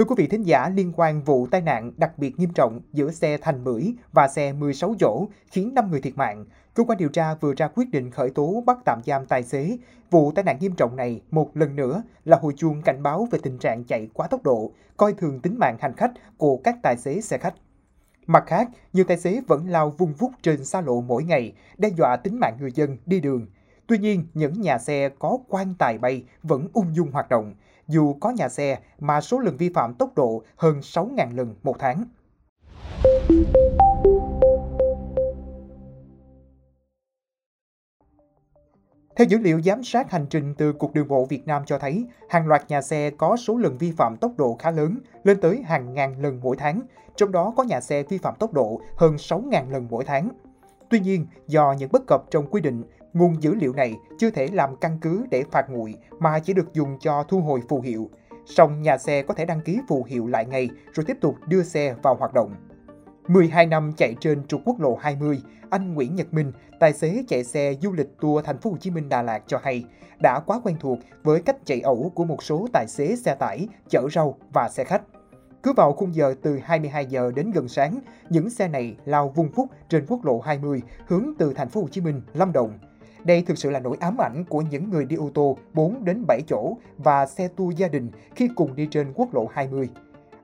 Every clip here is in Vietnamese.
Thưa quý vị thính giả, liên quan vụ tai nạn đặc biệt nghiêm trọng giữa xe Thành Bưởi và xe 16 chỗ khiến 5 người thiệt mạng, cơ quan điều tra vừa ra quyết định khởi tố bắt tạm giam tài xế. Vụ tai nạn nghiêm trọng này một lần nữa là hồi chuông cảnh báo về tình trạng chạy quá tốc độ, coi thường tính mạng hành khách của các tài xế xe khách. Mặt khác, nhiều tài xế vẫn lao vung vút trên xa lộ mỗi ngày, đe dọa tính mạng người dân đi đường. Tuy nhiên, những nhà xe có quan tài bay vẫn ung dung hoạt động, dù có nhà xe mà số lần vi phạm tốc độ hơn 6.000 lần một tháng. Theo dữ liệu giám sát hành trình từ Cục Đường bộ Việt Nam cho thấy, hàng loạt nhà xe có số lần vi phạm tốc độ khá lớn, lên tới hàng ngàn lần mỗi tháng, trong đó có nhà xe vi phạm tốc độ hơn 6.000 lần mỗi tháng. Tuy nhiên, do những bất cập trong quy định, nguồn dữ liệu này chưa thể làm căn cứ để phạt nguội mà chỉ được dùng cho thu hồi phù hiệu. Song nhà xe có thể đăng ký phù hiệu lại ngay rồi tiếp tục đưa xe vào hoạt động. 12 năm chạy trên trục quốc lộ 20, anh Nguyễn Nhật Minh, tài xế chạy xe du lịch tour thành phố Hồ Chí Minh Đà Lạt cho hay, đã quá quen thuộc với cách chạy ẩu của một số tài xế xe tải, chở rau và xe khách. Cứ vào khung giờ từ 22 giờ đến gần sáng, những xe này lao vung phúc trên quốc lộ 20 hướng từ thành phố Hồ Chí Minh, Lâm Đồng. Đây thực sự là nỗi ám ảnh của những người đi ô tô 4 đến 7 chỗ và xe tour gia đình khi cùng đi trên quốc lộ 20.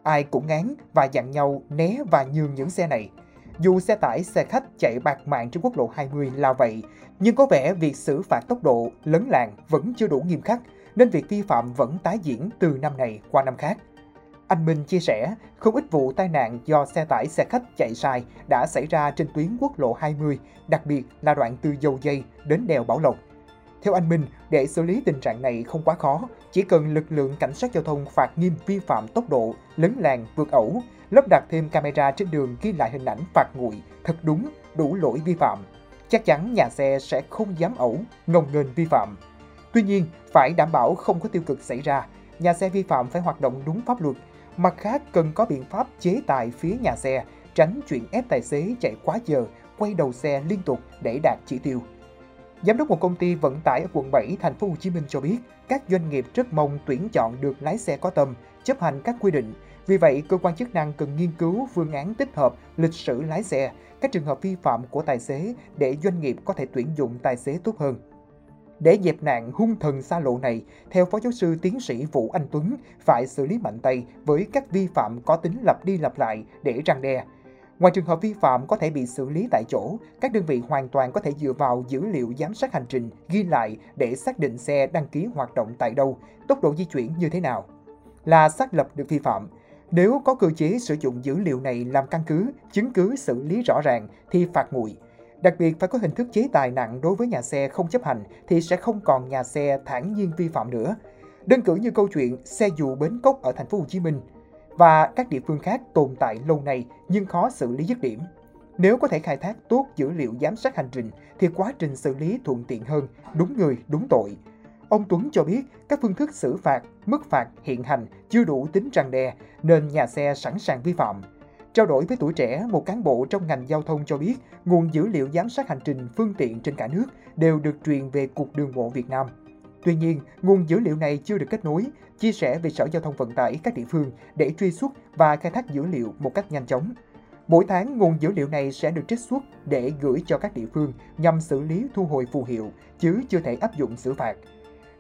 Ai cũng ngán và dặn nhau né và nhường những xe này. Dù xe tải, xe khách chạy bạc mạng trên quốc lộ 20 là vậy, nhưng có vẻ việc xử phạt tốc độ, lấn làng vẫn chưa đủ nghiêm khắc, nên việc vi phạm vẫn tái diễn từ năm này qua năm khác. Anh Minh chia sẻ, không ít vụ tai nạn do xe tải xe khách chạy sai đã xảy ra trên tuyến quốc lộ 20, đặc biệt là đoạn từ dầu dây đến đèo Bảo Lộc. Theo anh Minh, để xử lý tình trạng này không quá khó, chỉ cần lực lượng cảnh sát giao thông phạt nghiêm vi phạm tốc độ, lấn làng, vượt ẩu, lắp đặt thêm camera trên đường ghi lại hình ảnh phạt nguội, thật đúng, đủ lỗi vi phạm. Chắc chắn nhà xe sẽ không dám ẩu, ngông nghênh vi phạm. Tuy nhiên, phải đảm bảo không có tiêu cực xảy ra, nhà xe vi phạm phải hoạt động đúng pháp luật, Mặt khác, cần có biện pháp chế tài phía nhà xe, tránh chuyện ép tài xế chạy quá giờ, quay đầu xe liên tục để đạt chỉ tiêu. Giám đốc một công ty vận tải ở quận 7 thành phố Hồ Chí Minh cho biết, các doanh nghiệp rất mong tuyển chọn được lái xe có tâm, chấp hành các quy định. Vì vậy, cơ quan chức năng cần nghiên cứu phương án tích hợp lịch sử lái xe, các trường hợp vi phạm của tài xế để doanh nghiệp có thể tuyển dụng tài xế tốt hơn. Để dẹp nạn hung thần xa lộ này, theo Phó giáo sư tiến sĩ Vũ Anh Tuấn, phải xử lý mạnh tay với các vi phạm có tính lặp đi lặp lại để răng đe. Ngoài trường hợp vi phạm có thể bị xử lý tại chỗ, các đơn vị hoàn toàn có thể dựa vào dữ liệu giám sát hành trình ghi lại để xác định xe đăng ký hoạt động tại đâu, tốc độ di chuyển như thế nào. Là xác lập được vi phạm. Nếu có cơ chế sử dụng dữ liệu này làm căn cứ, chứng cứ xử lý rõ ràng thì phạt nguội. Đặc biệt phải có hình thức chế tài nặng đối với nhà xe không chấp hành thì sẽ không còn nhà xe thản nhiên vi phạm nữa. Đơn cử như câu chuyện xe dù bến cốc ở thành phố Hồ Chí Minh và các địa phương khác tồn tại lâu nay nhưng khó xử lý dứt điểm. Nếu có thể khai thác tốt dữ liệu giám sát hành trình thì quá trình xử lý thuận tiện hơn, đúng người, đúng tội. Ông Tuấn cho biết các phương thức xử phạt, mức phạt hiện hành chưa đủ tính răng đe nên nhà xe sẵn sàng vi phạm. Trao đổi với tuổi trẻ, một cán bộ trong ngành giao thông cho biết nguồn dữ liệu giám sát hành trình phương tiện trên cả nước đều được truyền về Cục Đường bộ Việt Nam. Tuy nhiên, nguồn dữ liệu này chưa được kết nối, chia sẻ về Sở Giao thông Vận tải các địa phương để truy xuất và khai thác dữ liệu một cách nhanh chóng. Mỗi tháng, nguồn dữ liệu này sẽ được trích xuất để gửi cho các địa phương nhằm xử lý thu hồi phù hiệu, chứ chưa thể áp dụng xử phạt.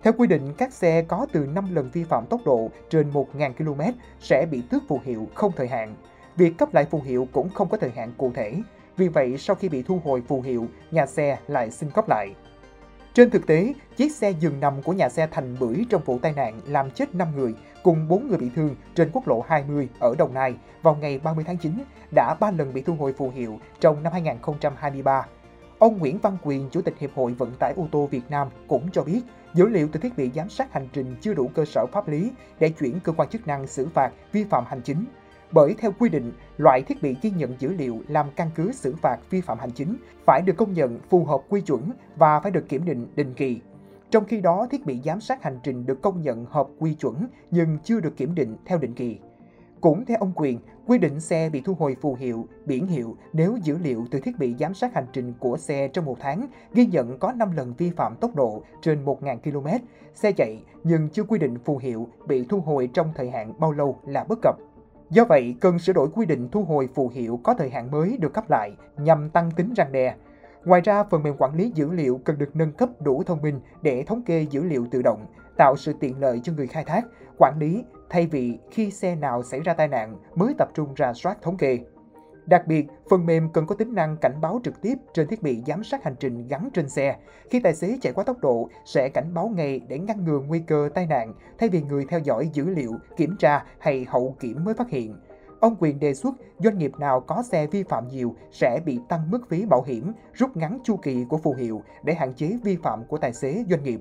Theo quy định, các xe có từ 5 lần vi phạm tốc độ trên 1.000 km sẽ bị tước phù hiệu không thời hạn. Việc cấp lại phù hiệu cũng không có thời hạn cụ thể, vì vậy sau khi bị thu hồi phù hiệu, nhà xe lại xin cấp lại. Trên thực tế, chiếc xe dừng nằm của nhà xe Thành Bưởi trong vụ tai nạn làm chết 5 người cùng 4 người bị thương trên quốc lộ 20 ở Đồng Nai vào ngày 30 tháng 9 đã 3 lần bị thu hồi phù hiệu trong năm 2023. Ông Nguyễn Văn Quyền, Chủ tịch Hiệp hội Vận tải ô tô Việt Nam cũng cho biết, dữ liệu từ thiết bị giám sát hành trình chưa đủ cơ sở pháp lý để chuyển cơ quan chức năng xử phạt vi phạm hành chính bởi theo quy định, loại thiết bị ghi nhận dữ liệu làm căn cứ xử phạt vi phạm hành chính phải được công nhận phù hợp quy chuẩn và phải được kiểm định định kỳ. Trong khi đó, thiết bị giám sát hành trình được công nhận hợp quy chuẩn nhưng chưa được kiểm định theo định kỳ. Cũng theo ông Quyền, quy định xe bị thu hồi phù hiệu, biển hiệu nếu dữ liệu từ thiết bị giám sát hành trình của xe trong một tháng ghi nhận có 5 lần vi phạm tốc độ trên 1.000 km, xe chạy nhưng chưa quy định phù hiệu bị thu hồi trong thời hạn bao lâu là bất cập. Do vậy, cần sửa đổi quy định thu hồi phù hiệu có thời hạn mới được cấp lại nhằm tăng tính răng đe. Ngoài ra, phần mềm quản lý dữ liệu cần được nâng cấp đủ thông minh để thống kê dữ liệu tự động, tạo sự tiện lợi cho người khai thác, quản lý thay vì khi xe nào xảy ra tai nạn mới tập trung ra soát thống kê. Đặc biệt, phần mềm cần có tính năng cảnh báo trực tiếp trên thiết bị giám sát hành trình gắn trên xe. Khi tài xế chạy quá tốc độ, sẽ cảnh báo ngay để ngăn ngừa nguy cơ tai nạn, thay vì người theo dõi dữ liệu, kiểm tra hay hậu kiểm mới phát hiện. Ông Quyền đề xuất doanh nghiệp nào có xe vi phạm nhiều sẽ bị tăng mức phí bảo hiểm, rút ngắn chu kỳ của phù hiệu để hạn chế vi phạm của tài xế doanh nghiệp.